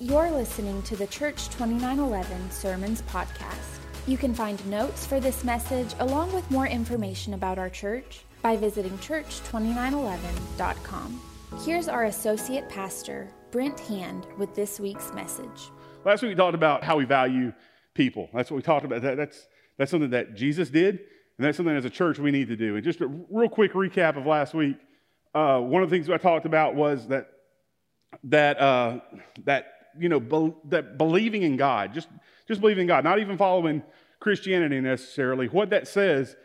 You're listening to the Church 2911 Sermons Podcast. You can find notes for this message along with more information about our church by visiting church2911.com. Here's our associate pastor, Brent Hand, with this week's message. Last week we talked about how we value people. That's what we talked about. That, that's, that's something that Jesus did, and that's something as a church we need to do. And just a real quick recap of last week. Uh, one of the things I talked about was that that uh, that you know be, that believing in God, just just believing in God, not even following Christianity necessarily. What that says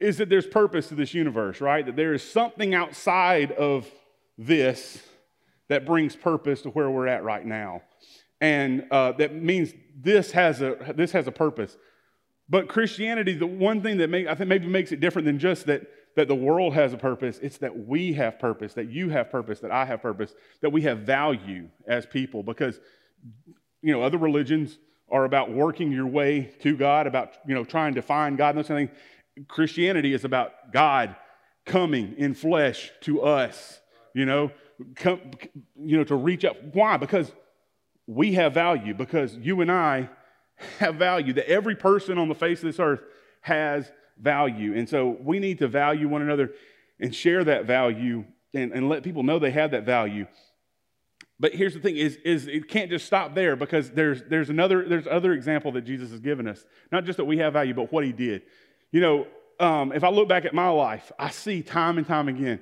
is that there's purpose to this universe, right? That there is something outside of this that brings purpose to where we're at right now, and uh, that means this has a this has a purpose. But Christianity, the one thing that make, I think maybe makes it different than just that that the world has a purpose, it's that we have purpose, that you have purpose, that I have purpose, that we have value as people. Because you know, other religions are about working your way to God, about you know trying to find God and those kind of. Christianity is about God coming in flesh to us, you know, come, you know, to reach up. Why? Because we have value, because you and I have value, that every person on the face of this earth has value. And so we need to value one another and share that value and, and let people know they have that value. But here's the thing is, is it can't just stop there because there's, there's another there's other example that Jesus has given us. Not just that we have value, but what he did. You know, um, if I look back at my life, I see time and time again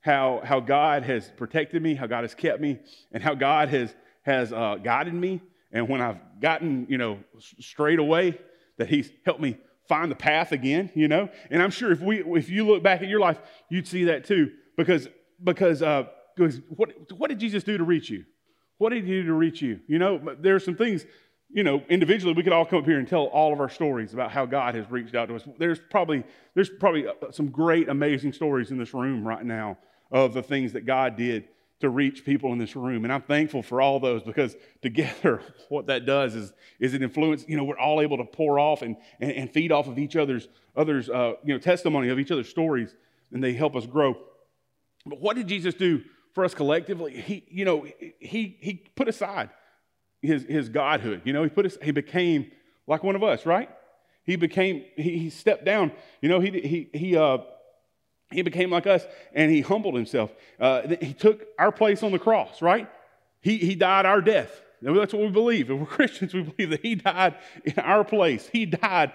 how, how God has protected me, how God has kept me, and how God has, has uh, guided me. And when I've gotten, you know, straight away, that He's helped me find the path again, you know. And I'm sure if we, if you look back at your life, you'd see that too, because because uh, because what what did Jesus do to reach you? What did He do to reach you? You know, there are some things you know, individually, we could all come up here and tell all of our stories about how God has reached out to us. There's probably, there's probably uh, some great, amazing stories in this room right now of the things that God did to reach people in this room. And I'm thankful for all those because together, what that does is, is it influence, you know, we're all able to pour off and, and, and feed off of each other's, others, uh, you know, testimony of each other's stories, and they help us grow. But what did Jesus do for us collectively? He, you know, he, he put aside his, his godhood. You know, he put his, he became like one of us, right? He became, he, he stepped down. You know, he, he, he, uh, he became like us and he humbled himself. Uh, he took our place on the cross, right? He, he died our death. That's what we believe. If we're Christians, we believe that He died in our place. He died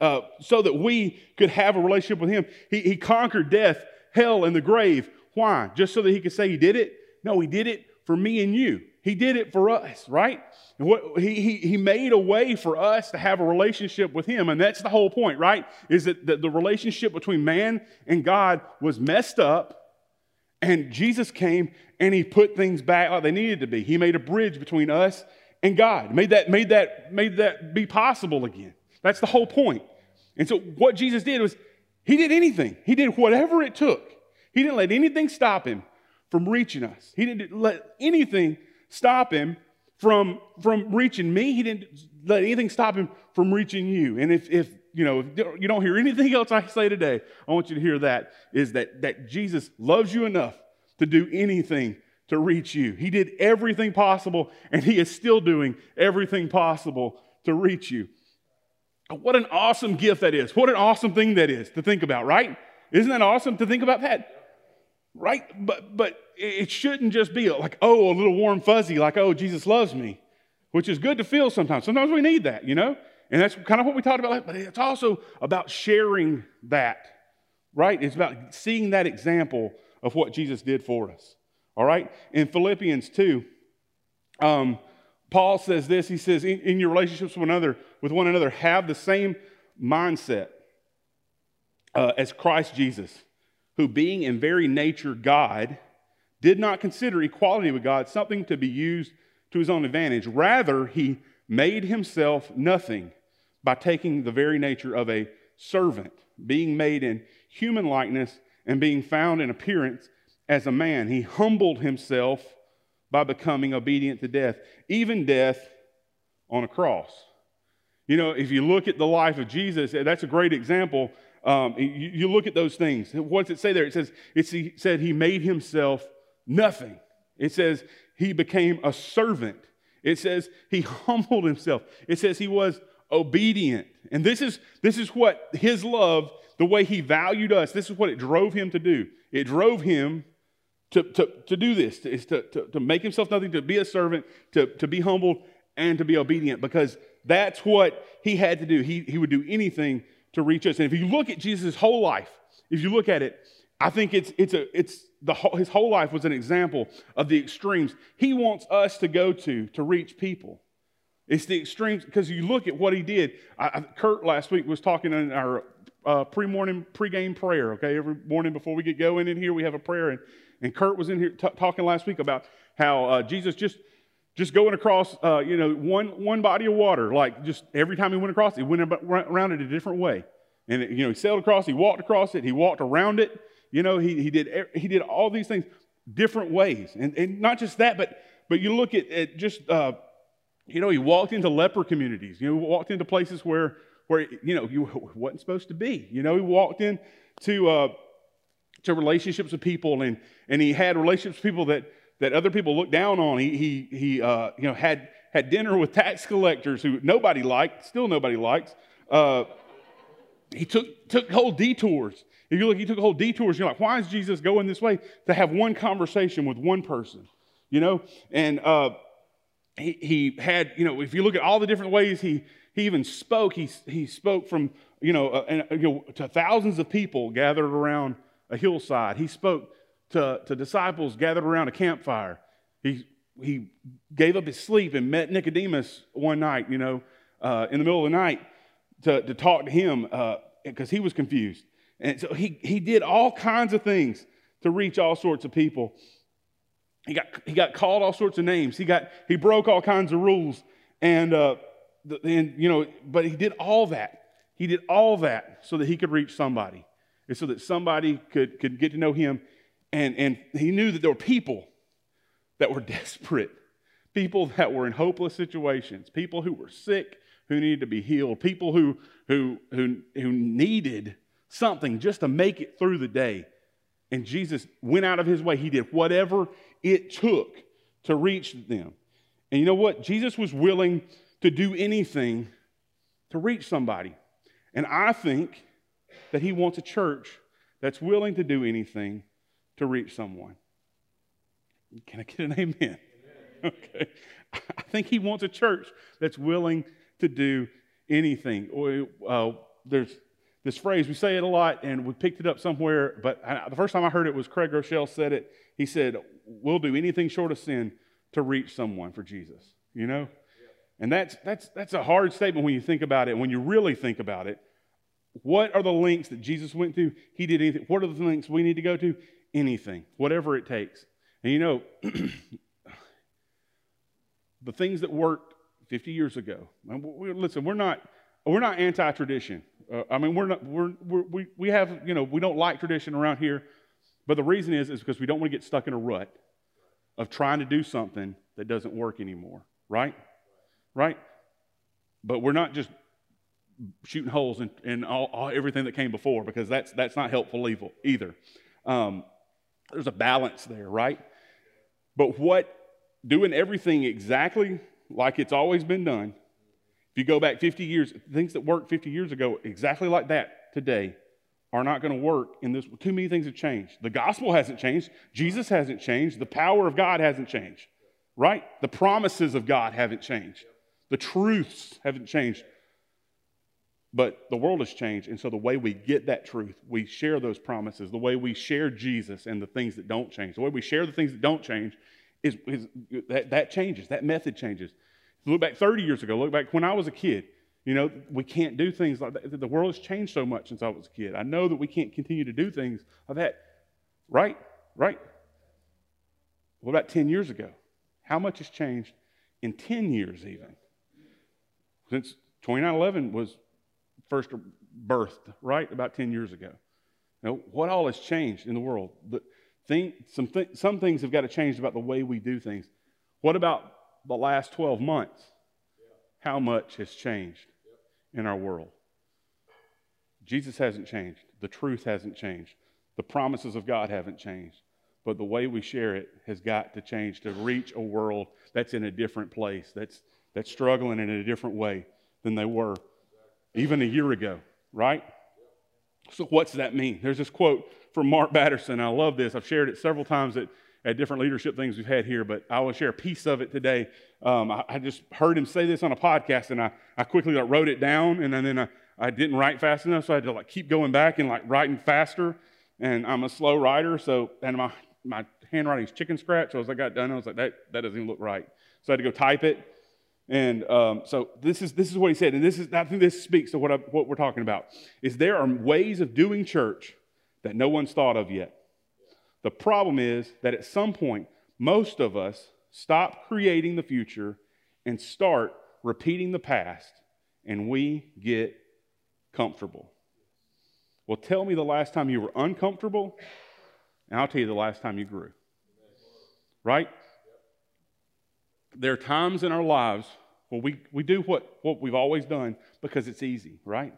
uh, so that we could have a relationship with Him. He, he conquered death, hell, and the grave. Why? Just so that He could say He did it? No, He did it for me and you. He did it for us, right? What, he, he, he made a way for us to have a relationship with Him. And that's the whole point, right? Is that the, the relationship between man and God was messed up. And Jesus came and He put things back like they needed to be. He made a bridge between us and God, made that, made that, made that be possible again. That's the whole point. And so what Jesus did was He did anything, He did whatever it took. He didn't let anything stop Him from reaching us. He didn't let anything stop him from, from reaching me. He didn't let anything stop him from reaching you. And if, if you know, if you don't hear anything else I say today, I want you to hear that is that, that Jesus loves you enough to do anything to reach you. He did everything possible, and he is still doing everything possible to reach you. What an awesome gift that is. What an awesome thing that is to think about, right? Isn't that awesome to think about that? Right? But but it shouldn't just be like, oh, a little warm fuzzy, like, oh, Jesus loves me, which is good to feel sometimes. Sometimes we need that, you know? And that's kind of what we talked about, but it's also about sharing that, right? It's about seeing that example of what Jesus did for us, all right? In Philippians 2, um, Paul says this. He says, in, in your relationships with one another, with one another, have the same mindset uh, as Christ Jesus, who being in very nature God, did not consider equality with God something to be used to his own advantage. Rather, he made himself nothing by taking the very nature of a servant, being made in human likeness and being found in appearance as a man. He humbled himself by becoming obedient to death, even death on a cross. You know, if you look at the life of Jesus, that's a great example. Um, you, you, look at those things. What does it say there? It says, it said he made himself nothing. It says he became a servant. It says he humbled himself. It says he was obedient. And this is, this is what his love, the way he valued us, this is what it drove him to do. It drove him to, to, to do this, to, to, to, to make himself nothing, to be a servant, to, to be humbled, and to be obedient, because that's what he had to do. He, he would do anything to reach us. And if you look at Jesus' whole life, if you look at it, I think it's, it's, a, it's the whole, his whole life was an example of the extremes he wants us to go to to reach people. It's the extremes because you look at what he did. I, Kurt last week was talking in our uh, pre-morning pre-game prayer. Okay, every morning before we get going in here, we have a prayer, and, and Kurt was in here t- talking last week about how uh, Jesus just just going across, uh, you know, one one body of water, like just every time he went across, he went around it a different way, and you know, he sailed across, he walked across it, he walked around it. You know, he, he did he did all these things different ways, and, and not just that, but but you look at, at just uh, you know, he walked into leper communities. You know, he walked into places where, where you know, you wasn't supposed to be. You know, he walked into uh, to relationships with people, and and he had relationships with people that that other people looked down on. He he he uh, you know had had dinner with tax collectors who nobody liked, still nobody likes. Uh, he took took whole detours. If you look, he took whole detours. You're like, why is Jesus going this way to have one conversation with one person? You know, and uh, he, he had, you know, if you look at all the different ways he, he even spoke, he, he spoke from, you know, uh, and, uh, you know, to thousands of people gathered around a hillside. He spoke to, to disciples gathered around a campfire. He, he gave up his sleep and met Nicodemus one night, you know, uh, in the middle of the night to, to talk to him because uh, he was confused. And so he, he did all kinds of things to reach all sorts of people. He got, he got called all sorts of names. He, got, he broke all kinds of rules. And, uh, and, you know, but he did all that. He did all that so that he could reach somebody and so that somebody could, could get to know him. And, and he knew that there were people that were desperate, people that were in hopeless situations, people who were sick, who needed to be healed, people who, who, who, who needed something just to make it through the day. And Jesus went out of his way. He did whatever it took to reach them. And you know what? Jesus was willing to do anything to reach somebody. And I think that he wants a church that's willing to do anything to reach someone. Can I get an amen? amen. Okay. I think he wants a church that's willing to do anything. Uh, there's this phrase, we say it a lot and we picked it up somewhere, but I, the first time I heard it was Craig Groeschel said it. He said, we'll do anything short of sin to reach someone for Jesus, you know? And that's, that's, that's a hard statement when you think about it. When you really think about it, what are the links that Jesus went to? He did anything. What are the links we need to go to? Anything, whatever it takes. And you know, the things that worked 50 years ago. We, listen, we're not we're not anti-tradition. Uh, I mean, we're not we're, we're, we we have you know we don't like tradition around here. But the reason is, is because we don't want to get stuck in a rut of trying to do something that doesn't work anymore, right? Right? But we're not just shooting holes in, in all, all, everything that came before because that's, that's not helpful evil either. Um, there's a balance there, right? But what doing everything exactly like it's always been done, if you go back 50 years, things that worked 50 years ago, exactly like that today, are not going to work in this. Too many things have changed. The gospel hasn't changed. Jesus hasn't changed. The power of God hasn't changed, right? The promises of God haven't changed. The truths haven't changed. But the world has changed. And so the way we get that truth, we share those promises, the way we share Jesus and the things that don't change, the way we share the things that don't change is, is that, that changes. That method changes. Look back 30 years ago, look back when I was a kid. You know, we can't do things like that. The world has changed so much since I was a kid. I know that we can't continue to do things like that. Right? Right? What about 10 years ago? How much has changed in 10 years, even? Since 2911 was first birthed, right? About 10 years ago. Now, what all has changed in the world? The thing, some, th- some things have got to change about the way we do things. What about the last 12 months? How much has changed? in our world. Jesus hasn't changed. The truth hasn't changed. The promises of God haven't changed. but the way we share it has got to change to reach a world that's in a different place, that's, that's struggling in a different way than they were even a year ago, right? So, what's that mean? There's this quote from Mark Batterson. I love this. I've shared it several times at, at different leadership things we've had here, but I will share a piece of it today. Um, I, I, just heard him say this on a podcast, and I, I quickly like, wrote it down, and then I, I didn't write fast enough, so I had to like keep going back and like writing faster. And I'm a slow writer, so and my my handwriting's chicken scratch. So as I got done, I was like, that that doesn't even look right. So I had to go type it. And um, so this is this is what he said, and this is I think this speaks to what I, what we're talking about. Is there are ways of doing church that no one's thought of yet. The problem is that at some point, most of us stop creating the future and start repeating the past, and we get comfortable. Well, tell me the last time you were uncomfortable, and I'll tell you the last time you grew. Right? There are times in our lives where we, we do what, what we've always done because it's easy, right?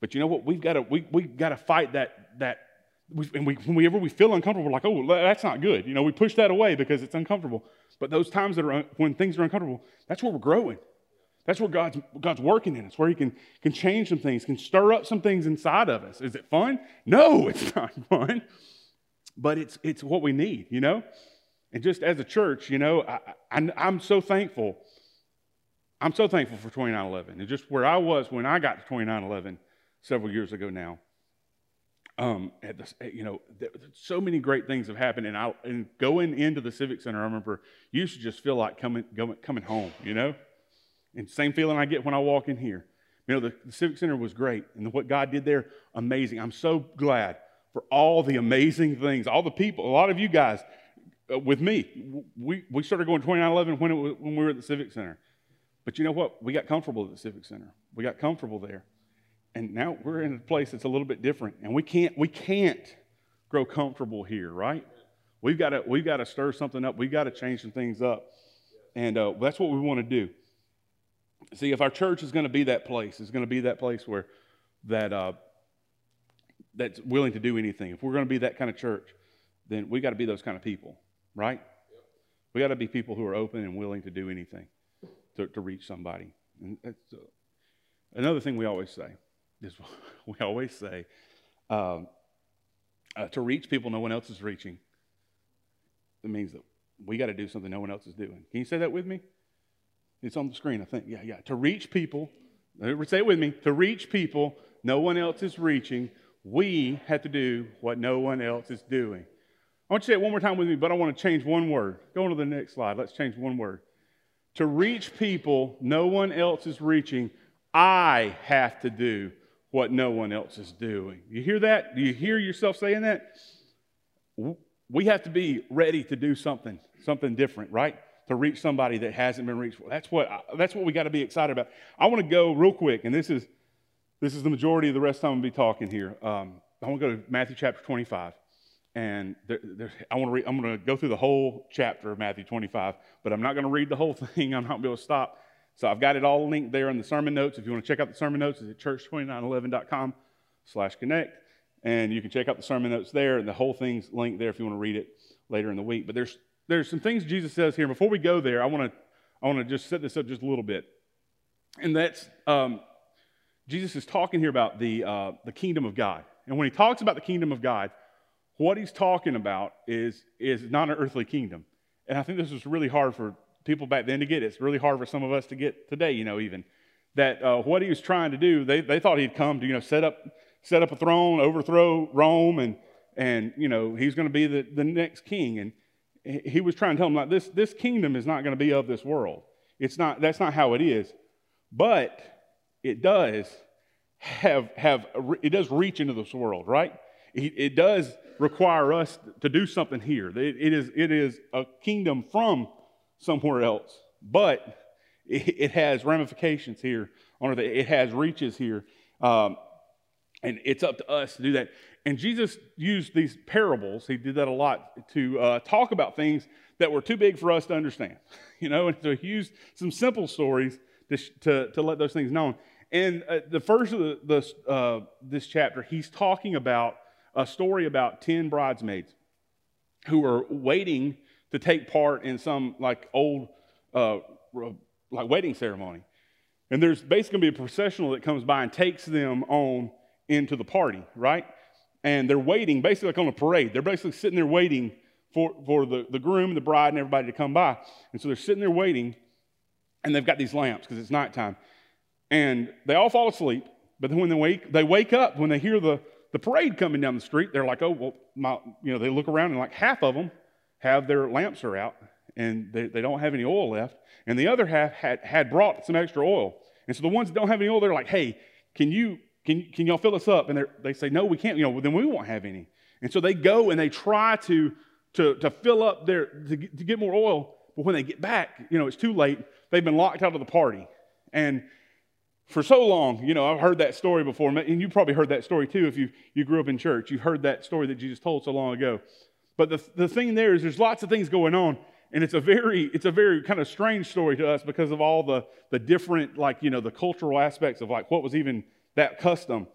But you know what? We've got to we, we've got to fight that that we, and we, whenever we feel uncomfortable, we're like, oh, that's not good. You know, we push that away because it's uncomfortable. But those times that are when things are uncomfortable, that's where we're growing. That's where God's, God's working in us, where He can, can change some things, can stir up some things inside of us. Is it fun? No, it's not fun. But it's, it's what we need, you know? And just as a church, you know, I, I, I'm so thankful. I'm so thankful for 2911 and just where I was when I got to 2911 several years ago now. Um, at you know, so many great things have happened, and I and going into the civic center, I remember you used to just feel like coming going, coming home, you know. And same feeling I get when I walk in here. You know, the, the Civic Center was great, and what God did there, amazing. I'm so glad for all the amazing things, all the people, a lot of you guys uh, with me. We, we started going 2911 when, it was, when we were at the Civic Center. But you know what? We got comfortable at the Civic Center. We got comfortable there. And now we're in a place that's a little bit different. And we can't, we can't grow comfortable here, right? We've got to, we've got to stir something up. We've got to change some things up. And uh, that's what we want to do. See, if our church is going to be that place, is going to be that place where that uh, that's willing to do anything. If we're going to be that kind of church, then we got to be those kind of people, right? We got to be people who are open and willing to do anything to, to reach somebody. And uh, another thing we always say is we always say um, uh, to reach people no one else is reaching. It means that we got to do something no one else is doing. Can you say that with me? It's on the screen, I think. Yeah, yeah. To reach people, say it with me, to reach people no one else is reaching, we have to do what no one else is doing. I want you to say it one more time with me, but I want to change one word. Go on to the next slide. Let's change one word. To reach people no one else is reaching, I have to do what no one else is doing. You hear that? Do you hear yourself saying that? We have to be ready to do something, something different, right? to reach somebody that hasn't been reached. That's what, that's what we got to be excited about. I want to go real quick, and this is, this is the majority of the rest of time to be talking here. Um, I want to go to Matthew chapter 25. And there, there, I want to read, I'm going to go through the whole chapter of Matthew 25, but I'm not going to read the whole thing. I'm not going to be able to stop. So I've got it all linked there in the sermon notes. If you want to check out the sermon notes, it's at church2911.com slash connect. And you can check out the sermon notes there, and the whole thing's linked there if you want to read it later in the week. But there's there's some things Jesus says here. Before we go there, I want to I want to just set this up just a little bit, and that's um, Jesus is talking here about the uh, the kingdom of God. And when he talks about the kingdom of God, what he's talking about is is not an earthly kingdom. And I think this was really hard for people back then to get. It's really hard for some of us to get today. You know, even that uh, what he was trying to do, they they thought he'd come to you know set up set up a throne, overthrow Rome, and and you know he's going to be the, the next king and he was trying to tell them like this this kingdom is not going to be of this world it's not that's not how it is but it does have have it does reach into this world right it, it does require us to do something here it, it is it is a kingdom from somewhere else but it, it has ramifications here on earth it has reaches here um, and it's up to us to do that and Jesus used these parables, he did that a lot, to uh, talk about things that were too big for us to understand. You know, and so he used some simple stories to, to, to let those things known. And uh, the first of the, the uh, this chapter, he's talking about a story about 10 bridesmaids. who are waiting to take part in some like old uh, like wedding ceremony. And there's basically going to be a processional that comes by and takes them on into the party, right? And they're waiting, basically like on a parade. They're basically sitting there waiting for, for the, the groom, and the bride, and everybody to come by. And so they're sitting there waiting, and they've got these lamps because it's nighttime. And they all fall asleep, but then when they wake, they wake up, when they hear the, the parade coming down the street, they're like, oh, well, my, you know, they look around and like half of them have their lamps are out and they, they don't have any oil left. And the other half had, had brought some extra oil. And so the ones that don't have any oil, they're like, hey, can you, can, can y'all fill us up? And they say, no, we can't. You know, well, then we won't have any. And so they go and they try to, to, to fill up their, to to get more oil. But when they get back, you know, it's too late. They've been locked out of the party. And for so long, you know, I've heard that story before, and you probably heard that story too if you, you grew up in church. You've heard that story that Jesus told so long ago. But the, the thing there is there's lots of things going on, and it's a very, it's a very kind of strange story to us because of all the, the different, like, you know, the cultural aspects of like what was even that custom.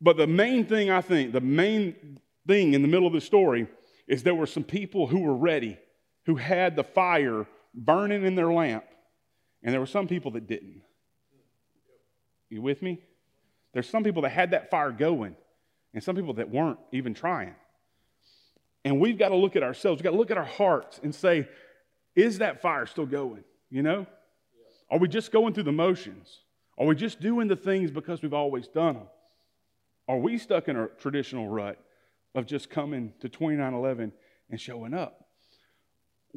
But the main thing I think, the main thing in the middle of the story is there were some people who were ready, who had the fire burning in their lamp, and there were some people that didn't. You with me? There's some people that had that fire going, and some people that weren't even trying. And we've got to look at ourselves, we've got to look at our hearts and say, is that fire still going? You know? Are we just going through the motions? Are we just doing the things because we've always done them? Are we stuck in a traditional rut of just coming to 2911 and showing up?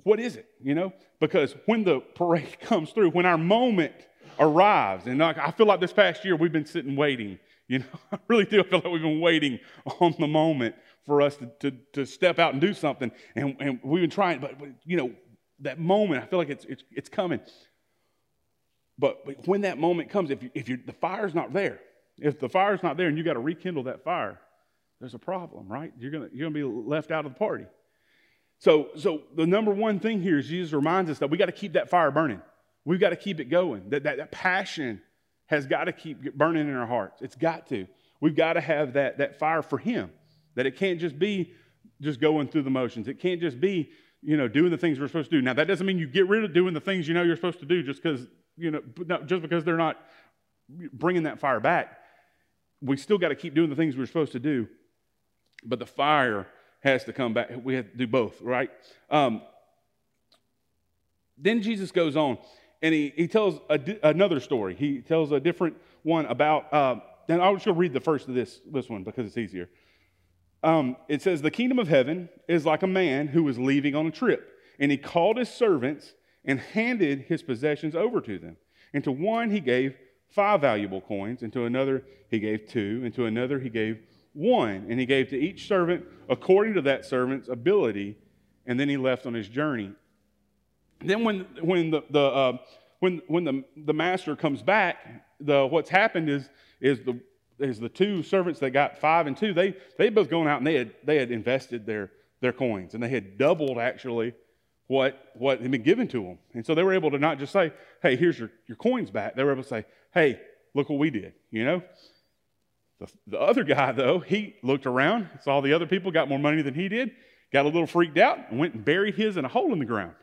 What is it, you know? Because when the parade comes through, when our moment arrives. And I feel like this past year we've been sitting waiting. You know, I really do feel like we've been waiting on the moment for us to, to, to step out and do something. And, and we've been trying, but, but, you know, that moment, I feel like it's, it's, it's coming. But, but when that moment comes, if, you, if you, the fire's not there, if the fire's not there and you got to rekindle that fire, there's a problem, right? You're going you're gonna be left out of the party. So, so the number one thing here is Jesus reminds us that we got to keep that fire burning. We've got to keep it going. That, that, that passion has got to keep burning in our hearts. It's got to. We've got to have that, that fire for Him. That it can't just be just going through the motions. It can't just be, you know, doing the things we're supposed to do. Now, that doesn't mean you get rid of doing the things you know you're supposed to do just because, you know, no, just because they're not bringing that fire back. We still got to keep doing the things we're supposed to do. But the fire has to come back. We have to do both, right? Um, then Jesus goes on and he, he tells di- another story. He tells a different one about, uh, and I'll just go read the first of this, this one because it's easier. Um, it says, The kingdom of heaven is like a man who was leaving on a trip, and he called his servants and handed his possessions over to them. And to one he gave five valuable coins, and to another he gave two, and to another he gave one. And he gave to each servant according to that servant's ability, and then he left on his journey. Then when, when, the, the, uh, when, when the, the master comes back, the, what's happened is, is, the, is the two servants that got five and two, they, they both gone out and they had, they had invested their, their coins and they had doubled actually what, what had been given to them. And so they were able to not just say, hey, here's your, your coins back. They were able to say, hey, look what we did, you know? The, the other guy, though, he looked around, saw the other people got more money than he did, got a little freaked out, and went and buried his in a hole in the ground.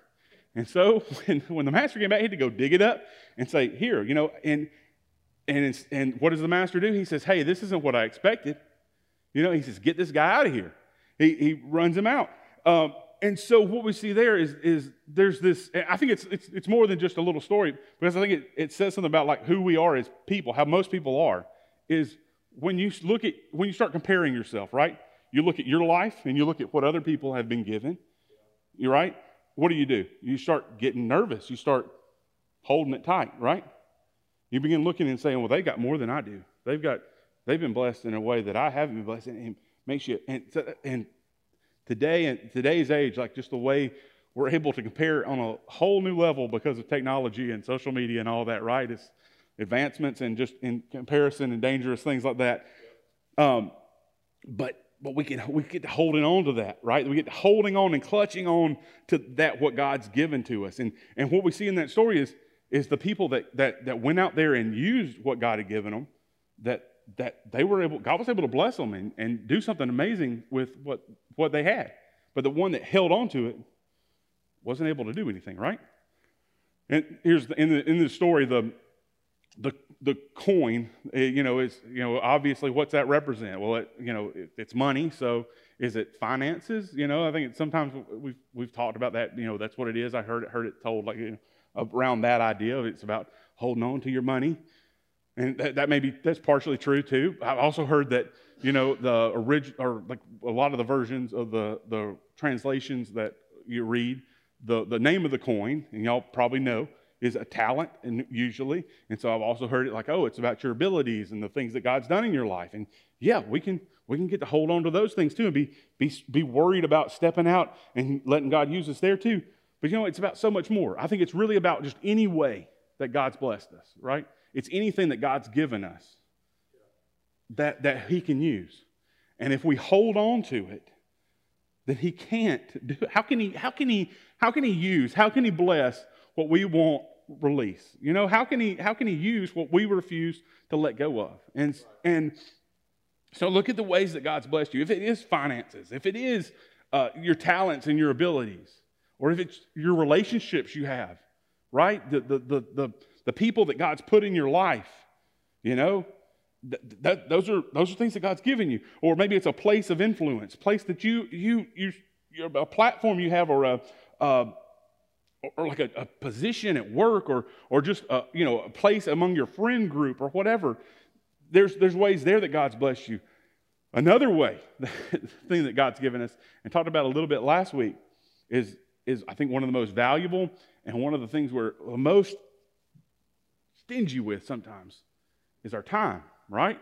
And so when, when the master came back, he had to go dig it up and say, Here, you know, and, and, and what does the master do? He says, Hey, this isn't what I expected. You know, he says, Get this guy out of here. He, he runs him out. Um, and so what we see there is, is there's this, I think it's, it's, it's more than just a little story because I think it, it says something about like who we are as people, how most people are, is when you look at, when you start comparing yourself, right? You look at your life and you look at what other people have been given, you're right? What do you do? You start getting nervous. You start holding it tight, right? You begin looking and saying, well, they got more than I do. They've got, they've been blessed in a way that I haven't been blessed. And makes you, and, and today, in today's age, like just the way we're able to compare on a whole new level because of technology and social media and all that, right? It's advancements and just in comparison and dangerous things like that. Um, but but we get, we get holding on to that, right? We get holding on and clutching on to that, what God's given to us. And, and what we see in that story is, is the people that, that, that went out there and used what God had given them, that, that they were able, God was able to bless them and, and do something amazing with what, what they had. But the one that held on to it wasn't able to do anything, right? And here's the, in the in the story the the the coin, eh, you know, is you know obviously what's that represent? Well, it, you know, it, it's money. So is it finances? You know, I think sometimes we've we've talked about that. You know, that's what it is. I heard it heard it told like you know, around that idea. It's about holding on to your money, and that, that may be that's partially true too. I've also heard that you know the original or like a lot of the versions of the the translations that you read, the the name of the coin, and y'all probably know is a talent, and usually. And so I've also heard it like, oh, it's about your abilities and the things that God's done in your life. And yeah, we can we can get to hold on to those things too and be be be worried about stepping out and letting God use us there too. But you know, it's about so much more. I think it's really about just any way that God's blessed us, right? It's anything that God's given us that, that He can use. And if we hold on to it, then He can't do How can He, how can He, how can He use, how can He bless what we won't release? You know, how can He, how can He use what we refuse to let go of? And, and so look at the ways that God's blessed you. If it is finances, if it is uh, your talents and your abilities, or if it's your relationships you have, right? The, the, the, the, the people that God's put in your life, you know, that, that, those, are, those are things that God's given you. Or maybe it's a place of influence, place that you, you, you're a platform you have or a, uh, or like a, a, position at work or, or just a, you know, a place among your friend group or whatever. There's, there's ways there that God's blessed you. Another way, the thing that God's given us and talked about a little bit last week is, is I think one of the most valuable and one of the things we're most stingy with sometimes is our time, right?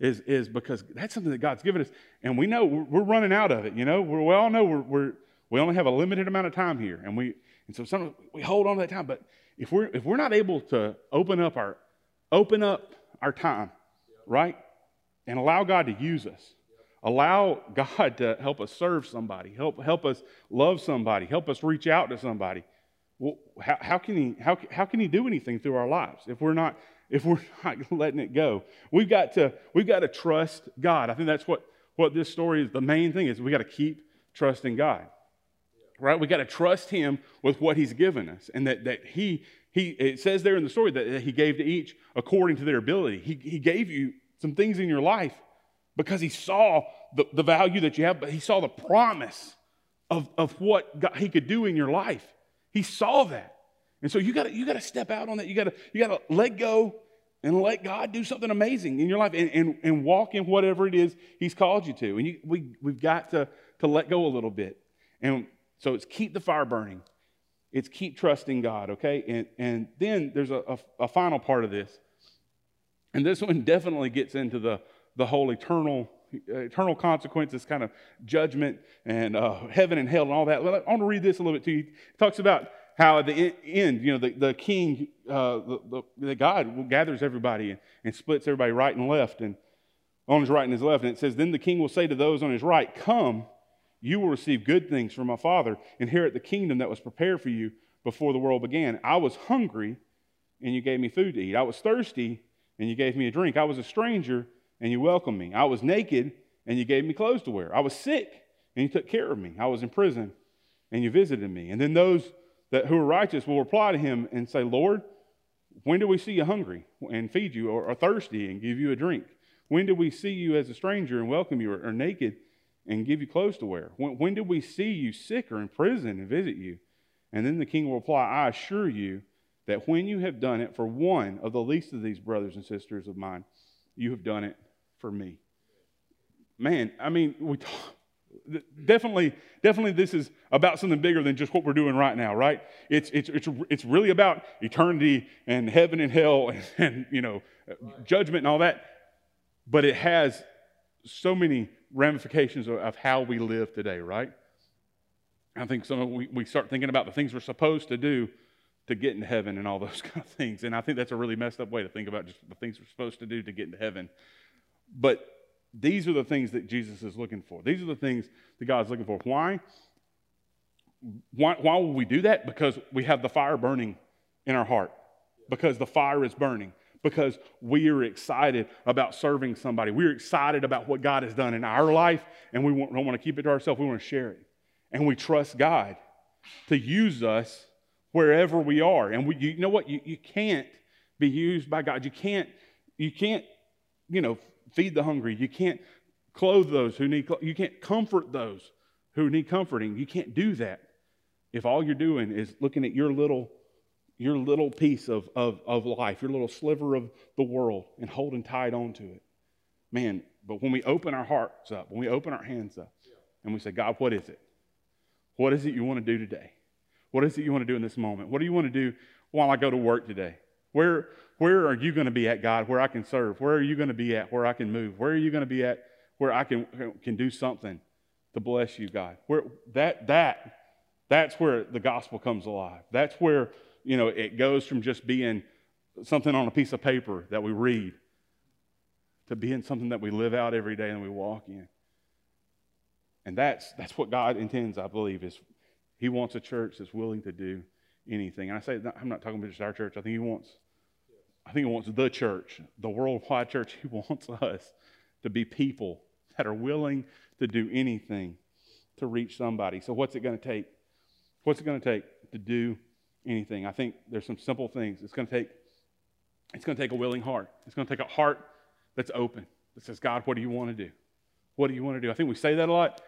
Is, is because that's something that God's given us, and we know we're, we're running out of it. You know, we're, we all know we're, we're, we only have a limited amount of time here, and we and so some we hold on to that time. But if we're if we're not able to open up our open up our time, right, and allow God to use us, allow God to help us serve somebody, help help us love somebody, help us reach out to somebody well, how, how, can he, how, how can he do anything through our lives if we're not if we're not letting it go we've got to we've got to trust god i think that's what what this story is the main thing is we got to keep trusting god right we got to trust him with what he's given us and that that he he it says there in the story that, he gave to each according to their ability he, he gave you some things in your life because he saw the, the value that you have but he saw the promise of, of what God, he could do in your life he saw that. And so you got you to step out on that. You got to you to let go and let God do something amazing in your life and, and, and walk in whatever it is He's called you to. And you, we, we've got to, to let go a little bit. And so it's keep the fire burning, it's keep trusting God, okay? And, and then there's a, a, a final part of this. And this one definitely gets into the, the whole eternal eternal consequences, kind of judgment and uh, heaven and hell and all that. I want to read this a little bit to you. It talks about how at the end, you know, the, the king, uh, the, the, God gathers everybody and, and, splits everybody right and left, and on his right and his left. And it says, Then the king will say to those on his right, Come, you will receive good things from my father, inherit the kingdom that was prepared for you before the world began. I was hungry, and you gave me food to eat. I was thirsty, and you gave me a drink. I was a stranger, and you welcomed me. I was naked, and you gave me clothes to wear. I was sick, and you took care of me. I was in prison, and you visited me. And then those that who are righteous will reply to him and say, Lord, when did we see you hungry and feed you, or, or thirsty and give you a drink? When did we see you as a stranger and welcome you, or, or naked and give you clothes to wear? When, when did we see you sick or in prison and visit you? And then the king will reply, I assure you that when you have done it for one of the least of these brothers and sisters of mine, you have done it for me. Man, I mean, we talk, definitely, definitely this is about something bigger than just what we're doing right now, right? It's, it's, it's, it's really about eternity and heaven and hell and, and you know, judgment and all that. But it has so many ramifications of, of how we live today, right? I think some of, we, we start thinking about the things we're supposed to do to get into heaven and all those kind of things. And I think that's a really messed up way to think about just the things we're supposed to do to get into heaven. But these are the things that Jesus is looking for. These are the things that God's looking for. Why? Why, why will we do that? Because we have the fire burning in our heart. Because the fire is burning. Because we are excited about serving somebody. We're excited about what God has done in our life, and we don't want to keep it to ourselves. We want to share it. and we trust God to use us wherever we are. And we, you know what? You, you can't be used by God. You can't, you can't, you know, feed the hungry. You can't clothe those who need, you can't comfort those who need comforting. You can't do that if all you're doing is looking at your little, your little piece of, of, of life, your little sliver of the world and holding tight onto it. Man, but when we open our hearts up, when we open our hands up, and we say, God, what is it? What is it you want to do today? What is it you want to do in this moment? What do you want to do while I go to work today? Where, where are you going to be at, God, where I can serve? Where are you going to be at, where I can move? Where are you going to be at, where I can, can do something to bless you, God? Where, that, that, that's where the gospel comes alive. That's where, you know, it goes from just being something on a piece of paper that we read to being something that we live out every day and we walk in. And that's, that's what God intends, I believe, is he wants a church that's willing to do anything. And I say, I'm not talking about just our church. I think he wants, I think he wants the church, the worldwide church. He wants us to be people that are willing to do anything to reach somebody. So what's it going to take? What's it going to take to do anything? I think there's some simple things. It's going to take, it's going to take a willing heart. It's going to take a heart that's open that says, God, what do you want to do? What do you want to do? I think we say that a lot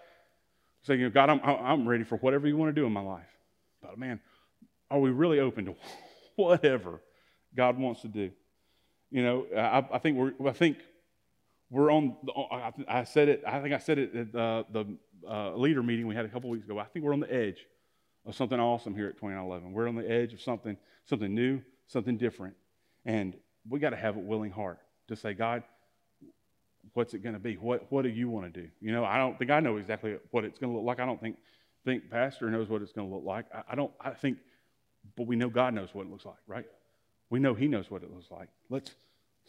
saying, you know, God, I'm, I'm ready for whatever you want to do in my life. But man, are we really open to whatever God wants to do? You know, I, I think we're, I think we're on, the, I, I, said it, I think I said it at the, the uh, leader meeting we had a couple weeks ago. I think we're on the edge of something awesome here at 2911. We're on the edge of something, something new, something different. And we got to have a willing heart to say, God, what's it going to be? What, what do you want to do? You know, I don't think I know exactly what it's going to look like. I don't think, think Pastor knows what it's going to look like. I, I don't, I think, but we know God knows what it looks like, right? We know He knows what it looks like. Let's,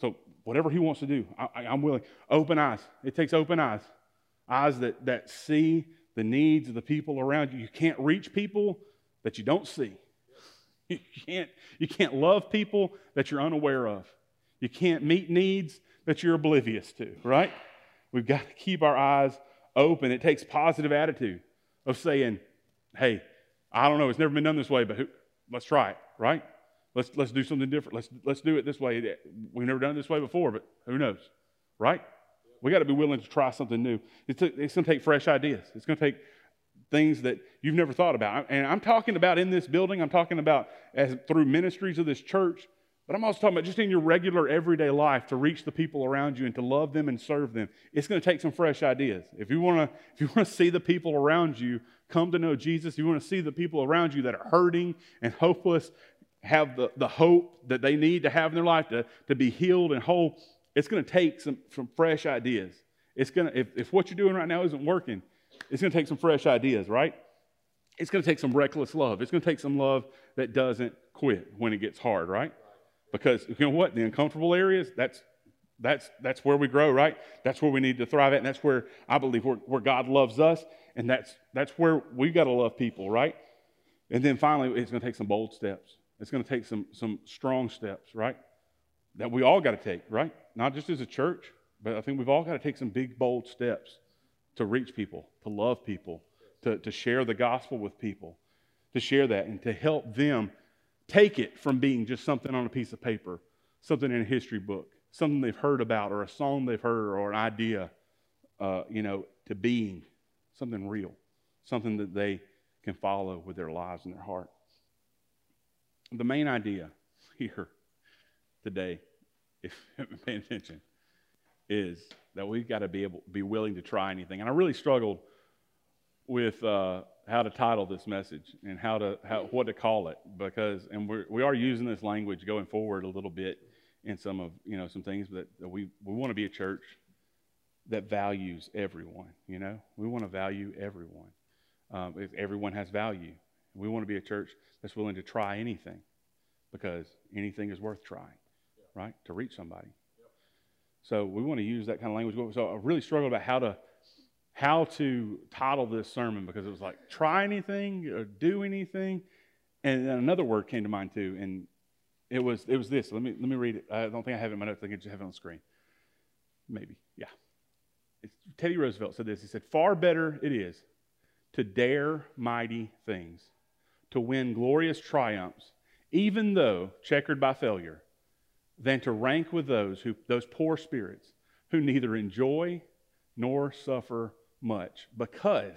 so whatever He wants to do, I, I'm willing. Open eyes. It takes open eyes. Eyes that, that see the needs of the people around you. You can't reach people that you don't see. You can't, you can't love people that you're unaware of. You can't meet needs that you're oblivious to, right? We've got to keep our eyes open. It takes positive attitude of saying, hey, I don't know, it's never been done this way, but who, let's try it, right? Let's, let's do something different. Let's, let's do it this way. We've never done it this way before, but who knows, right? We got to be willing to try something new. It's, it's going to take fresh ideas. It's going to take things that you've never thought about. And I'm talking about in this building, I'm talking about as through ministries of this church. But I'm also talking about just in your regular everyday life to reach the people around you and to love them and serve them. It's going to take some fresh ideas. If you want to, if you want to see the people around you come to know Jesus, if you want to see the people around you that are hurting and hopeless have the, the hope that they need to have in their life to, to be healed and whole, it's going to take some, some fresh ideas. It's going to, if, if what you're doing right now isn't working, it's going to take some fresh ideas, right? It's going to take some reckless love. It's going to take some love that doesn't quit when it gets hard, right? Because you know what? The uncomfortable areas, that's that's that's where we grow, right? That's where we need to thrive at, and that's where I believe where, where God loves us, and that's that's where we've got to love people, right? And then finally, it's going to take some bold steps. It's going to take some some strong steps, right? That we all got to take, right? Not just as a church, but I think we've all got to take some big, bold steps to reach people, to love people, to, to share the gospel with people, to share that, and to help them take it from being just something on a piece of paper, something in a history book, something they've heard about, or a song they've heard, or an idea, uh, you know, to being something real, something that they can follow with their lives and their heart. The main idea here today, if you're paying attention, is that we've got to be able be willing to try anything. And I really struggled with uh, how to title this message and how to how, what to call it because and we're, we are using this language going forward a little bit in some of you know some things that, that we we want to be a church that values everyone you know? We want to value everyone. Um, if everyone has value we want to be a church that's willing to try anything because anything is worth trying right to reach somebody. So we want to use that kind of language. So i really struggled about how to how to title this sermon because it was like try anything or do anything. And then another word came to mind too and it was it was this. Let me let me read it. I don't think i have it in my notes. I can just have it on the screen. Maybe yeah. It's, teddy roosevelt said this. He said far better it is to dare mighty things, to win glorious triumphs, even though checkered by failure, than to rank with those who those poor spirits who neither enjoy nor suffer much, because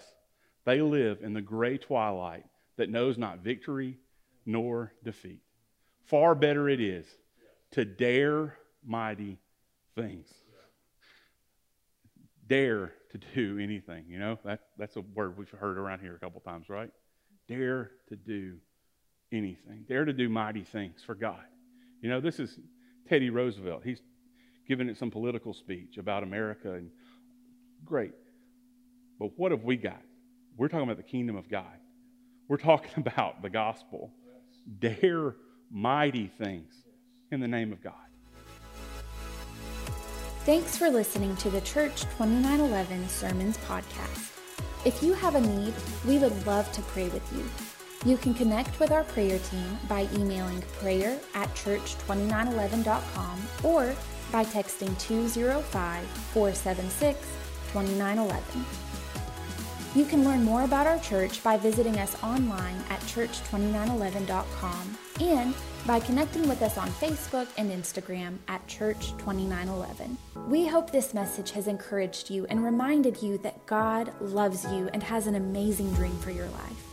they live in the gray twilight that knows not victory nor defeat. Far better it is to dare mighty things. Dare to do anything. You know, that, that's a word we've heard around here a couple times, right? Dare to do anything. Dare to do mighty things for God. You know, this is Teddy Roosevelt. He's giving it some political speech about America and great. But what have we got? We're talking about the kingdom of God. We're talking about the gospel. Dare mighty things in the name of God. Thanks for listening to the Church 2911 Sermons podcast. If you have a need, we would love to pray with you. You can connect with our prayer team by emailing prayer at church2911.com or by texting 205 476 2911. You can learn more about our church by visiting us online at church2911.com and by connecting with us on Facebook and Instagram at Church2911. We hope this message has encouraged you and reminded you that God loves you and has an amazing dream for your life.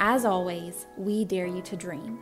As always, we dare you to dream.